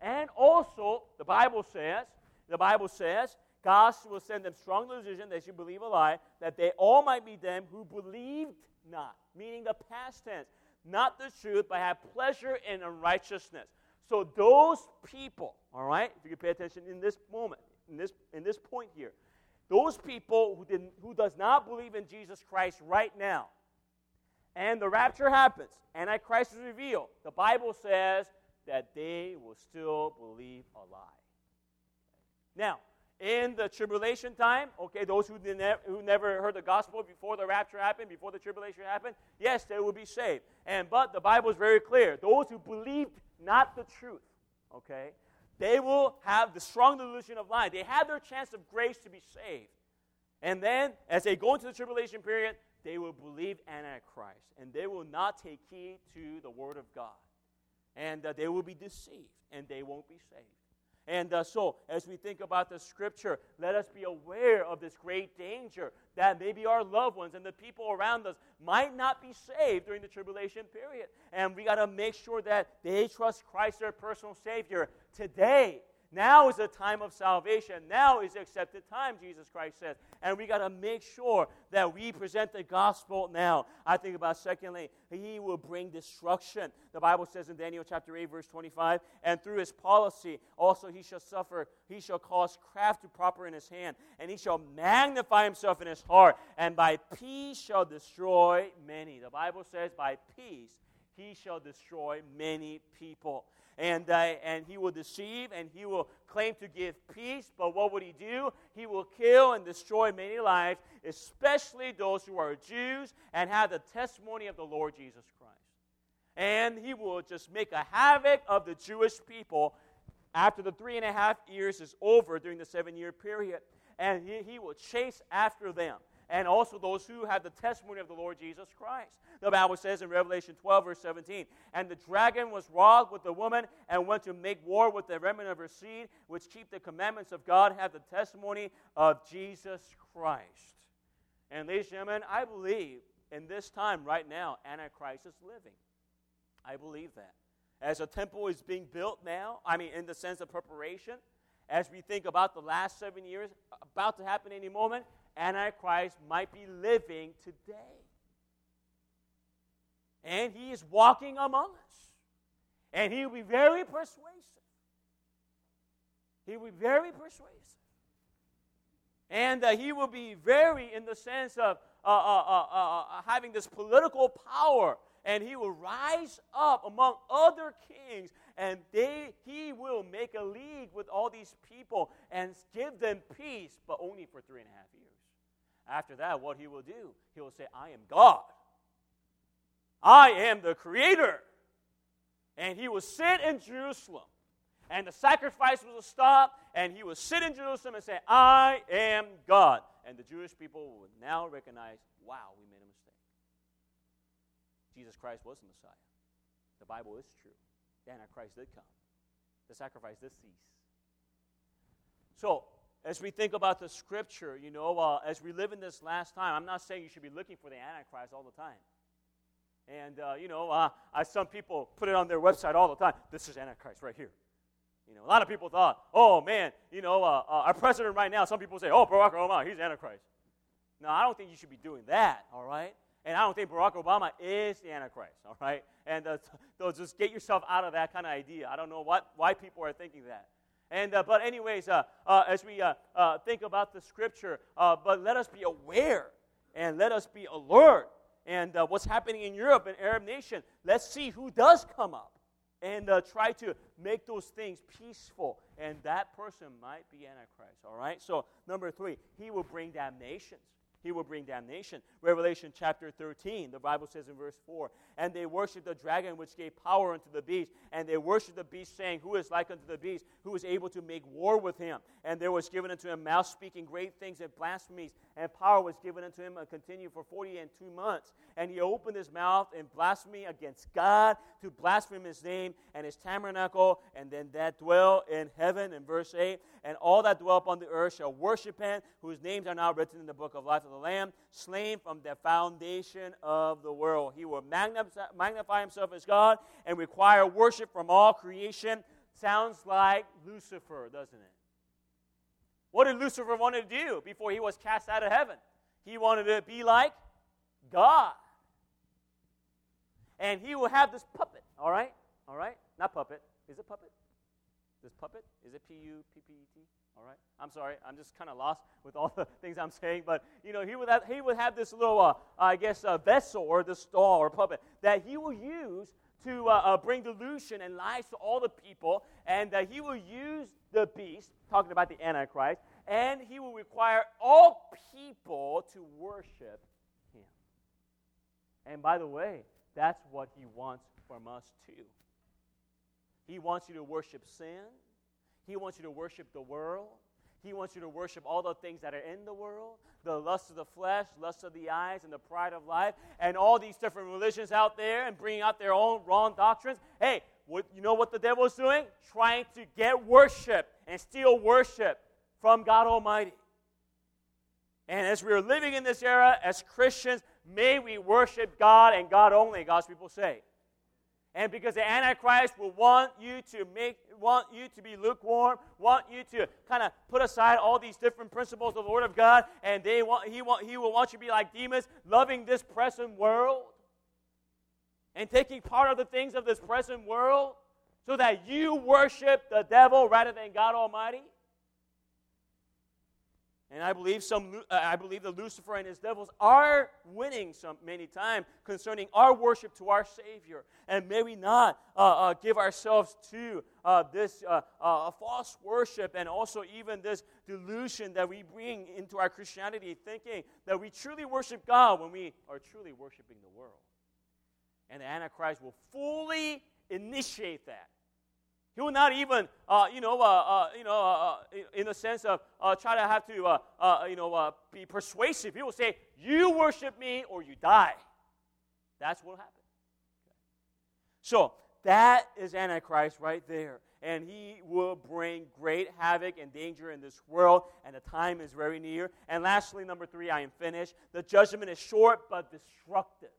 And also, the Bible says, the Bible says, God will send them strong delusion, that should believe a lie, that they all might be them who believed not, meaning the past tense, not the truth, but have pleasure in unrighteousness. So those people, all right, if you can pay attention in this moment, in this, in this point here, those people who, did, who does not believe in Jesus Christ right now, and the rapture happens, Antichrist is revealed, the Bible says that they will still believe a lie. Now, in the tribulation time, okay, those who, who never heard the gospel before the rapture happened, before the tribulation happened, yes, they will be saved. And but the Bible is very clear: those who believed not the truth, okay, they will have the strong delusion of lying. They have their chance of grace to be saved. And then, as they go into the tribulation period, they will believe Antichrist and they will not take heed to the Word of God. And uh, they will be deceived and they won't be saved. And uh, so, as we think about the scripture, let us be aware of this great danger that maybe our loved ones and the people around us might not be saved during the tribulation period. And we got to make sure that they trust Christ, their personal Savior, today now is the time of salvation. Now is the accepted time, Jesus Christ says. And we got to make sure that we present the gospel now. I think about, secondly, he will bring destruction. The Bible says in Daniel chapter 8, verse 25, and through his policy also he shall suffer, he shall cause craft to prosper in his hand, and he shall magnify himself in his heart, and by peace shall destroy many. The Bible says, by peace he shall destroy many people and, uh, and he will deceive and he will claim to give peace. But what would he do? He will kill and destroy many lives, especially those who are Jews and have the testimony of the Lord Jesus Christ. And he will just make a havoc of the Jewish people after the three and a half years is over during the seven year period. And he, he will chase after them and also those who have the testimony of the Lord Jesus Christ. The Bible says in Revelation 12, verse 17, And the dragon was wroth with the woman and went to make war with the remnant of her seed, which keep the commandments of God, have the testimony of Jesus Christ. And ladies and gentlemen, I believe in this time right now, Antichrist is living. I believe that. As a temple is being built now, I mean, in the sense of preparation, as we think about the last seven years about to happen any moment, Antichrist might be living today. And he is walking among us. And he will be very persuasive. He will be very persuasive. And uh, he will be very, in the sense of uh, uh, uh, uh, uh having this political power. And he will rise up among other kings and they, he will make a league with all these people and give them peace, but only for three and a half years. After that, what he will do, he will say, I am God. I am the creator. And he will sit in Jerusalem. And the sacrifice will stop, and he will sit in Jerusalem and say, I am God. And the Jewish people will now recognize, wow, we made a mistake. Jesus Christ was the Messiah. The Bible is true. The Antichrist did come. The sacrifice did cease. So, as we think about the scripture, you know, uh, as we live in this last time, I'm not saying you should be looking for the Antichrist all the time. And, uh, you know, uh, some people put it on their website all the time. This is Antichrist right here. You know, a lot of people thought, oh, man, you know, uh, uh, our president right now, some people say, oh, Barack Obama, he's Antichrist. No, I don't think you should be doing that, all right? And I don't think Barack Obama is the Antichrist, all right? And uh, so just get yourself out of that kind of idea. I don't know what, why people are thinking that. And, uh, but anyways, uh, uh, as we uh, uh, think about the scripture, uh, but let us be aware and let us be alert. And what's happening in Europe and Arab nation, let's see who does come up and try to make those things peaceful. And that person might be Antichrist, all right? So number three, he will bring damnations he will bring damnation. Revelation chapter 13, the Bible says in verse 4 And they worshiped the dragon which gave power unto the beast, and they worshiped the beast, saying, Who is like unto the beast, who is able to make war with him? And there was given unto him mouth speaking great things and blasphemies, and power was given unto him and continued for forty and two months. And he opened his mouth in blasphemy against God to blaspheme his name and his tabernacle, and then that dwell in heaven, in verse 8. And all that dwell upon the earth shall worship him, whose names are now written in the book of life of the Lamb, slain from the foundation of the world. He will magnify himself as God and require worship from all creation. Sounds like Lucifer, doesn't it? What did Lucifer want to do before he was cast out of heaven? He wanted to be like God. And he will have this puppet, all right? All right? Not puppet. Is it puppet? This puppet? Is it P U P P E T? All right. I'm sorry. I'm just kind of lost with all the things I'm saying. But, you know, he would have, he would have this little, uh, I guess, uh, vessel or this doll or puppet that he will use to uh, uh, bring delusion and lies to all the people. And that he will use the beast, talking about the Antichrist, and he will require all people to worship him. And by the way, that's what he wants from us too. He wants you to worship sin. He wants you to worship the world. He wants you to worship all the things that are in the world the lust of the flesh, lust of the eyes, and the pride of life, and all these different religions out there and bringing out their own wrong doctrines. Hey, what, you know what the devil is doing? Trying to get worship and steal worship from God Almighty. And as we're living in this era as Christians, may we worship God and God only, God's people say. And because the Antichrist will want you to make, want you to be lukewarm, want you to kind of put aside all these different principles of the Word of God, and they want, he, want, he will want you to be like demons loving this present world and taking part of the things of this present world so that you worship the devil rather than God Almighty. And I believe some, uh, I believe the Lucifer and his devils are winning some many times concerning our worship to our Savior. And may we not uh, uh, give ourselves to uh, this uh, false worship and also even this delusion that we bring into our Christianity, thinking that we truly worship God when we are truly worshiping the world. And the Antichrist will fully initiate that. He will not even, uh, you know, uh, uh, you know, uh, uh, in the sense of try to have to, you know, be persuasive. He will say, "You worship me, or you die." That's what will happen. So that is Antichrist right there, and he will bring great havoc and danger in this world, and the time is very near. And lastly, number three, I am finished. The judgment is short but destructive.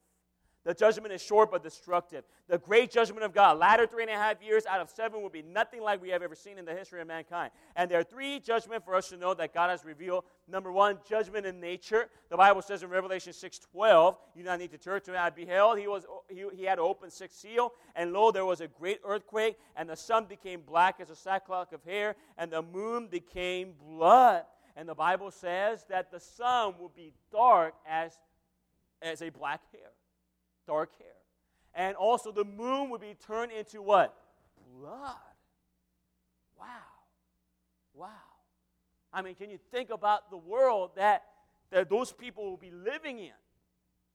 The judgment is short but destructive. The great judgment of God, latter three and a half years out of seven, will be nothing like we have ever seen in the history of mankind. And there are three judgments for us to know that God has revealed. Number one, judgment in nature. The Bible says in Revelation 6:12, you do not need to turn to it. I beheld, he, was, he, he had opened six seal, and lo, there was a great earthquake, and the sun became black as a sackcloth of hair, and the moon became blood. And the Bible says that the sun will be dark as, as a black hair dark hair. And also the moon would be turned into what? Blood. Wow. Wow. I mean, can you think about the world that, that those people will be living in?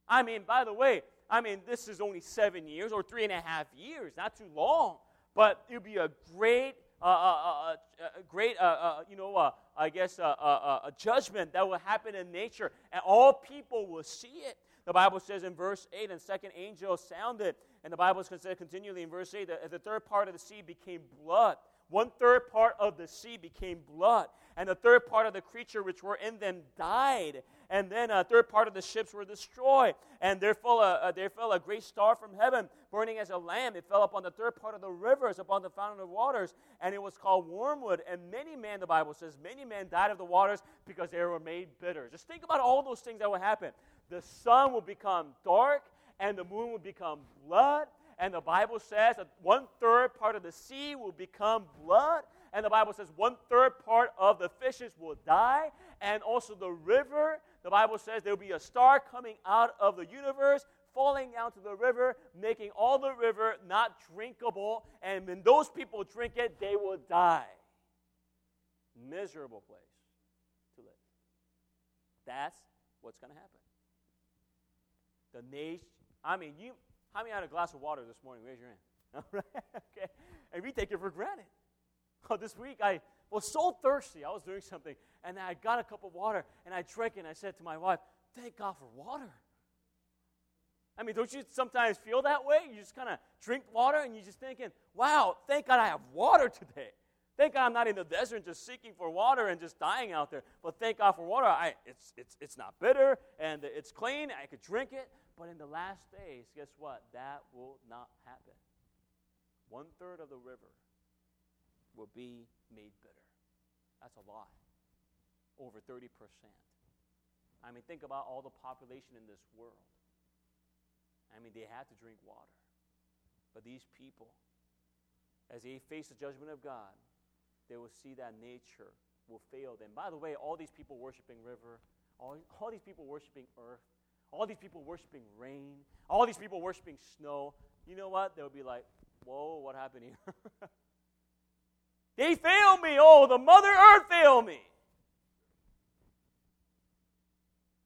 I mean, by the way, I mean, this is only seven years or three and a half years, not too long, but it'll be a great, uh, uh, uh, uh great, uh, uh, you know, I guess, a judgment that will happen in nature, and all people will see it. The Bible says in verse 8, and second angel sounded, and the Bible says continually in verse 8 that the third part of the sea became blood. One third part of the sea became blood, and the third part of the creature which were in them died, and then a third part of the ships were destroyed. And there fell a, there fell a great star from heaven, burning as a lamb. It fell upon the third part of the rivers, upon the fountain of waters, and it was called wormwood. And many men, the Bible says, many men died of the waters because they were made bitter. Just think about all those things that would happen. The sun will become dark, and the moon will become blood and the Bible says that one third part of the sea will become blood, and the Bible says one third part of the fishes will die, and also the river. The Bible says there will be a star coming out of the universe, falling down to the river, making all the river not drinkable, and when those people drink it, they will die. Miserable place to live. That's what's going to happen. The nation, I mean, you how many had a glass of water this morning? Raise your hand. Okay. And we take it for granted. Oh, this week I was so thirsty. I was doing something, and I got a cup of water, and I drank it, and I said to my wife, Thank God for water. I mean, don't you sometimes feel that way? You just kind of drink water, and you're just thinking, Wow, thank God I have water today. Thank God I'm not in the desert just seeking for water and just dying out there. But thank God for water. I, it's, it's, it's not bitter and it's clean. I could drink it. But in the last days, guess what? That will not happen. One third of the river will be made bitter. That's a lot. Over 30%. I mean, think about all the population in this world. I mean, they have to drink water. But these people, as they face the judgment of God, they will see that nature will fail them. By the way, all these people worshiping river, all, all these people worshiping earth, all these people worshiping rain, all these people worshiping snow, you know what? They'll be like, whoa, what happened here? they failed me. Oh, the Mother Earth failed me.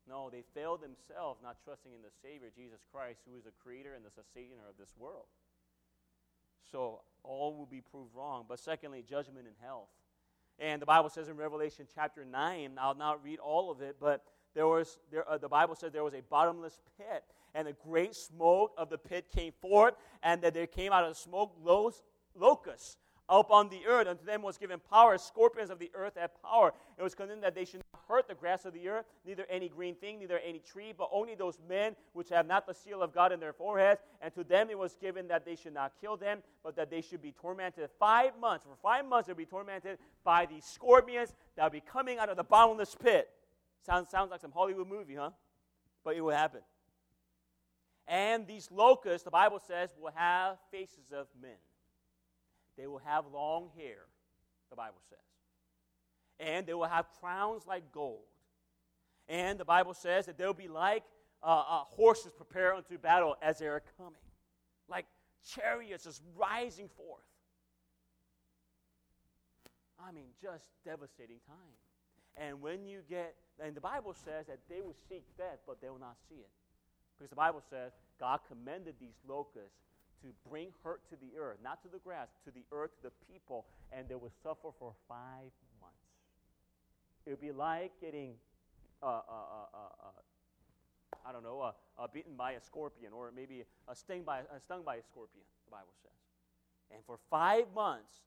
No, they failed themselves, not trusting in the Savior, Jesus Christ, who is the creator and the sustainer of this world. So all will be proved wrong. But secondly, judgment and health. And the Bible says in Revelation chapter 9, I'll not read all of it, but there was, there, uh, the Bible says there was a bottomless pit, and the great smoke of the pit came forth, and that there came out of the smoke locusts up on the earth. Unto them was given power. Scorpions of the earth had power. It was commanded that they should not hurt the grass of the earth, neither any green thing, neither any tree, but only those men which have not the seal of God in their foreheads. And to them it was given that they should not kill them, but that they should be tormented five months. For five months they'll be tormented by these scorpions that will be coming out of the bottomless pit. Sounds, sounds like some Hollywood movie, huh? But it will happen. And these locusts, the Bible says, will have faces of men. They will have long hair, the Bible says. And they will have crowns like gold. And the Bible says that they'll be like uh, uh, horses prepared unto battle as they are coming, like chariots just rising forth. I mean, just devastating time. And when you get, and the Bible says that they will seek death, but they will not see it. Because the Bible says God commended these locusts to bring hurt to the earth, not to the grass, to the earth, to the people, and they will suffer for five months. It would be like getting, uh, uh, uh, uh, uh I don't know, uh, beaten by a scorpion, or maybe a stung by, stung by a scorpion, the Bible says. And for five months,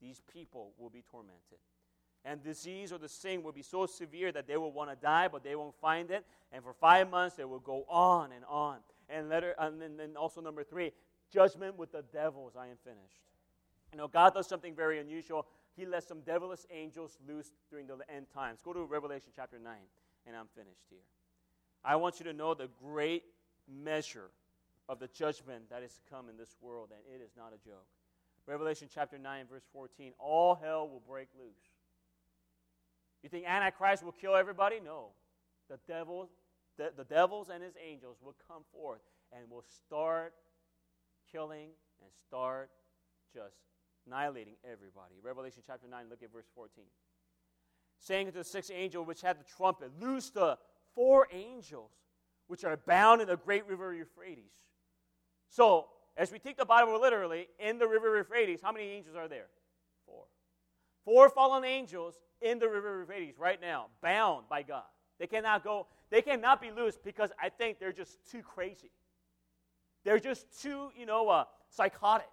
these people will be tormented. And disease or the sin will be so severe that they will want to die, but they won't find it. And for five months, they will go on and on. And, letter, and then, then also, number three, judgment with the devils. I am finished. You know, God does something very unusual. He lets some devilish angels loose during the end times. Go to Revelation chapter 9, and I'm finished here. I want you to know the great measure of the judgment that is come in this world, and it is not a joke. Revelation chapter 9, verse 14 all hell will break loose. You think Antichrist will kill everybody? No. The devil, the, the devils and his angels will come forth and will start killing and start just annihilating everybody. Revelation chapter 9, look at verse 14. Saying to the sixth angel which had the trumpet, Loose the four angels which are bound in the great river Euphrates. So, as we take the Bible literally, in the river Euphrates, how many angels are there? Four. Four fallen angels in the river Euphrates right now, bound by God. They cannot go, they cannot be loose because I think they're just too crazy. They're just too, you know, uh, psychotic.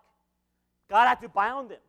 God had to bound them.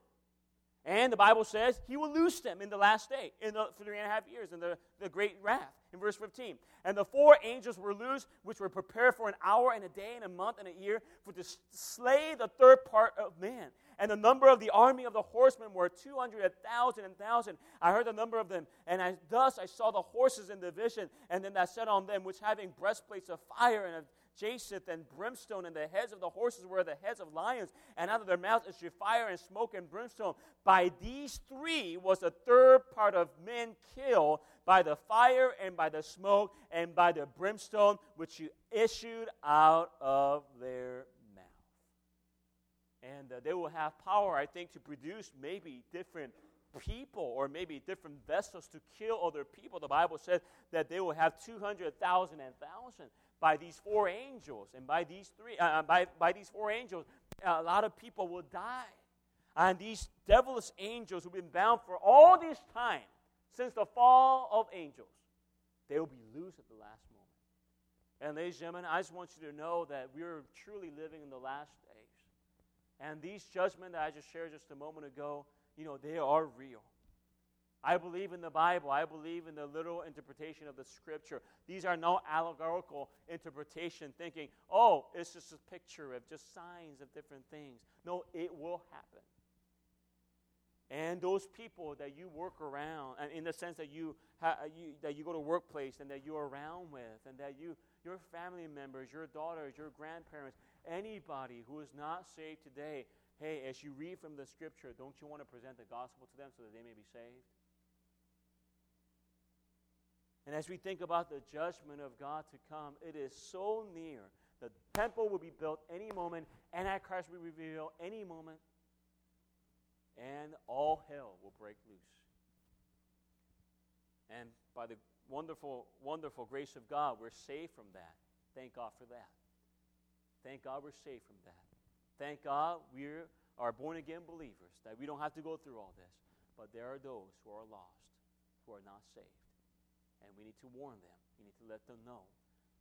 And the Bible says he will loose them in the last day, in the three and a half years, in the, the great wrath, in verse 15. And the four angels were loosed, which were prepared for an hour and a day and a month and a year, for to slay the third part of man. And the number of the army of the horsemen were 200, a thousand, and thousand. I heard the number of them, and I, thus I saw the horses in the vision, and then I said on them, which having breastplates of fire and of jacinth and brimstone, and the heads of the horses were the heads of lions, and out of their mouths issued fire and smoke and brimstone. By these three was a third part of men killed by the fire and by the smoke and by the brimstone which you issued out of their mouth. And uh, they will have power, I think, to produce maybe different people or maybe different vessels to kill other people. The Bible says that they will have 200,000 and 1,000 by these four angels. And by these three, uh, uh, by, by these four angels, a lot of people will die. And these devilish angels who've been bound for all this time, since the fall of angels, they will be loose at the last moment. And ladies and gentlemen, I just want you to know that we're truly living in the last days. And these judgments that I just shared just a moment ago, you know, they are real. I believe in the Bible. I believe in the literal interpretation of the Scripture. These are no allegorical interpretation, thinking, oh, it's just a picture of just signs of different things. No, it will happen. And those people that you work around, and in the sense that you, ha, you, that you go to workplace and that you're around with, and that you, your family members, your daughters, your grandparents, anybody who is not saved today, hey, as you read from the Scripture, don't you want to present the gospel to them so that they may be saved? And as we think about the judgment of God to come, it is so near. The temple will be built any moment, Antichrist will be revealed any moment, and all hell will break loose. And by the wonderful, wonderful grace of God, we're saved from that. Thank God for that. Thank God we're saved from that. Thank God we are born again believers, that we don't have to go through all this. But there are those who are lost, who are not saved. And we need to warn them. We need to let them know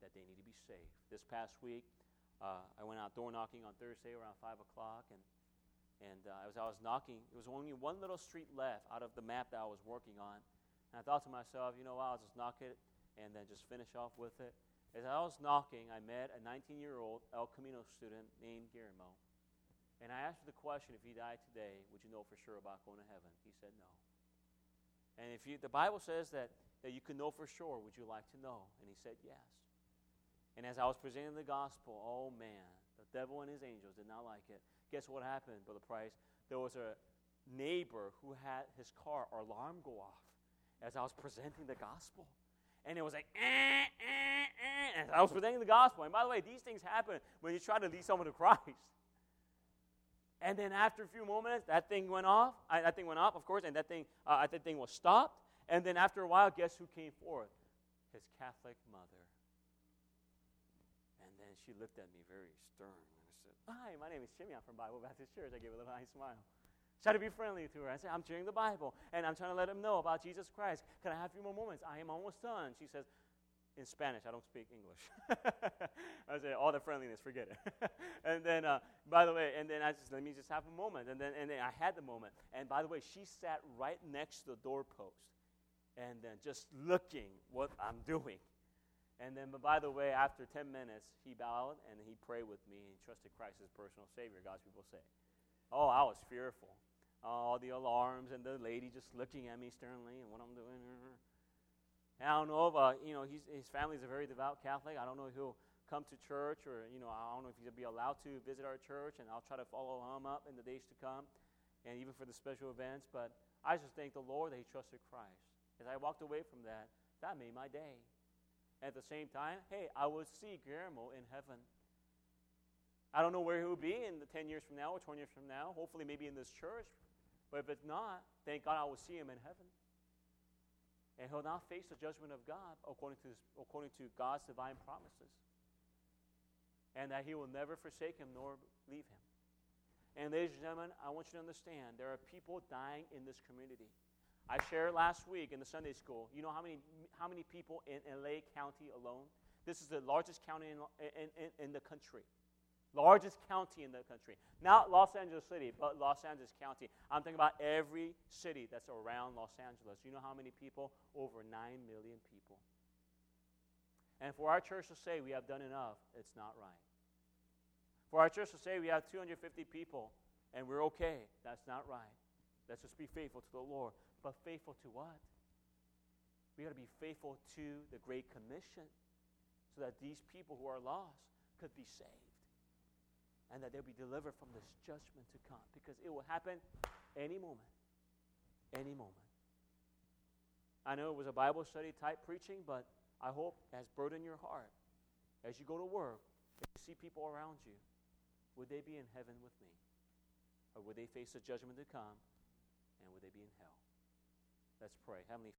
that they need to be saved. This past week, uh, I went out door knocking on Thursday around 5 o'clock, and, and uh, as I was knocking, there was only one little street left out of the map that I was working on. And I thought to myself, you know what, I'll just knock it and then just finish off with it. As I was knocking, I met a 19 year old El Camino student named Guillermo. And I asked him the question if he died today, would you know for sure about going to heaven? He said no. And if you, the Bible says that that you can know for sure, would you like to know? And he said, Yes. And as I was presenting the gospel, oh man, the devil and his angels did not like it. Guess what happened, Brother Price? There was a neighbor who had his car alarm go off as I was presenting the gospel. And it was like, eh, eh, eh, as I was presenting the gospel. And by the way, these things happen when you try to lead someone to Christ. And then after a few moments, that thing went off. I, that thing went off, of course, and that thing, uh, that thing was stopped. And then after a while, guess who came forth? His Catholic mother. And then she looked at me very stern. And I said, Hi, my name is Jimmy. I'm from Bible Baptist Church. I gave a little nice smile. Try to be friendly to her. I said, I'm sharing the Bible, and I'm trying to let him know about Jesus Christ. Can I have a few more moments? I am almost done. She says, in Spanish. I don't speak English. I said, all the friendliness, forget it. and then, uh, by the way, and then I just let me just have a moment, and then and then I had the moment. And by the way, she sat right next to the doorpost and then just looking what I'm doing. And then, but by the way, after 10 minutes, he bowed and he prayed with me and trusted Christ as personal Savior, God's people say. Oh, I was fearful. All the alarms and the lady just looking at me sternly and what I'm doing. And I don't know if, uh, you know, his family is a very devout Catholic. I don't know if he'll come to church or, you know, I don't know if he'll be allowed to visit our church, and I'll try to follow him up in the days to come and even for the special events. But I just thank the Lord that he trusted Christ. As I walked away from that, that made my day. At the same time, hey, I will see Guillermo in heaven. I don't know where he will be in the 10 years from now or 20 years from now. Hopefully, maybe in this church. But if it's not, thank God I will see him in heaven. And he'll not face the judgment of God according to, his, according to God's divine promises. And that he will never forsake him nor leave him. And ladies and gentlemen, I want you to understand there are people dying in this community. I shared last week in the Sunday school. You know how many, how many people in LA County alone? This is the largest county in, in, in, in the country. Largest county in the country. Not Los Angeles City, but Los Angeles County. I'm thinking about every city that's around Los Angeles. You know how many people? Over 9 million people. And for our church to say we have done enough, it's not right. For our church to say we have 250 people and we're okay, that's not right. Let's just be faithful to the Lord. But faithful to what? We got to be faithful to the Great Commission so that these people who are lost could be saved and that they'll be delivered from this judgment to come because it will happen any moment. Any moment. I know it was a Bible study type preaching, but I hope it has burdened your heart as you go to work, if you see people around you, would they be in heaven with me? Or would they face the judgment to come? And would they be in hell? Let's pray. Heavenly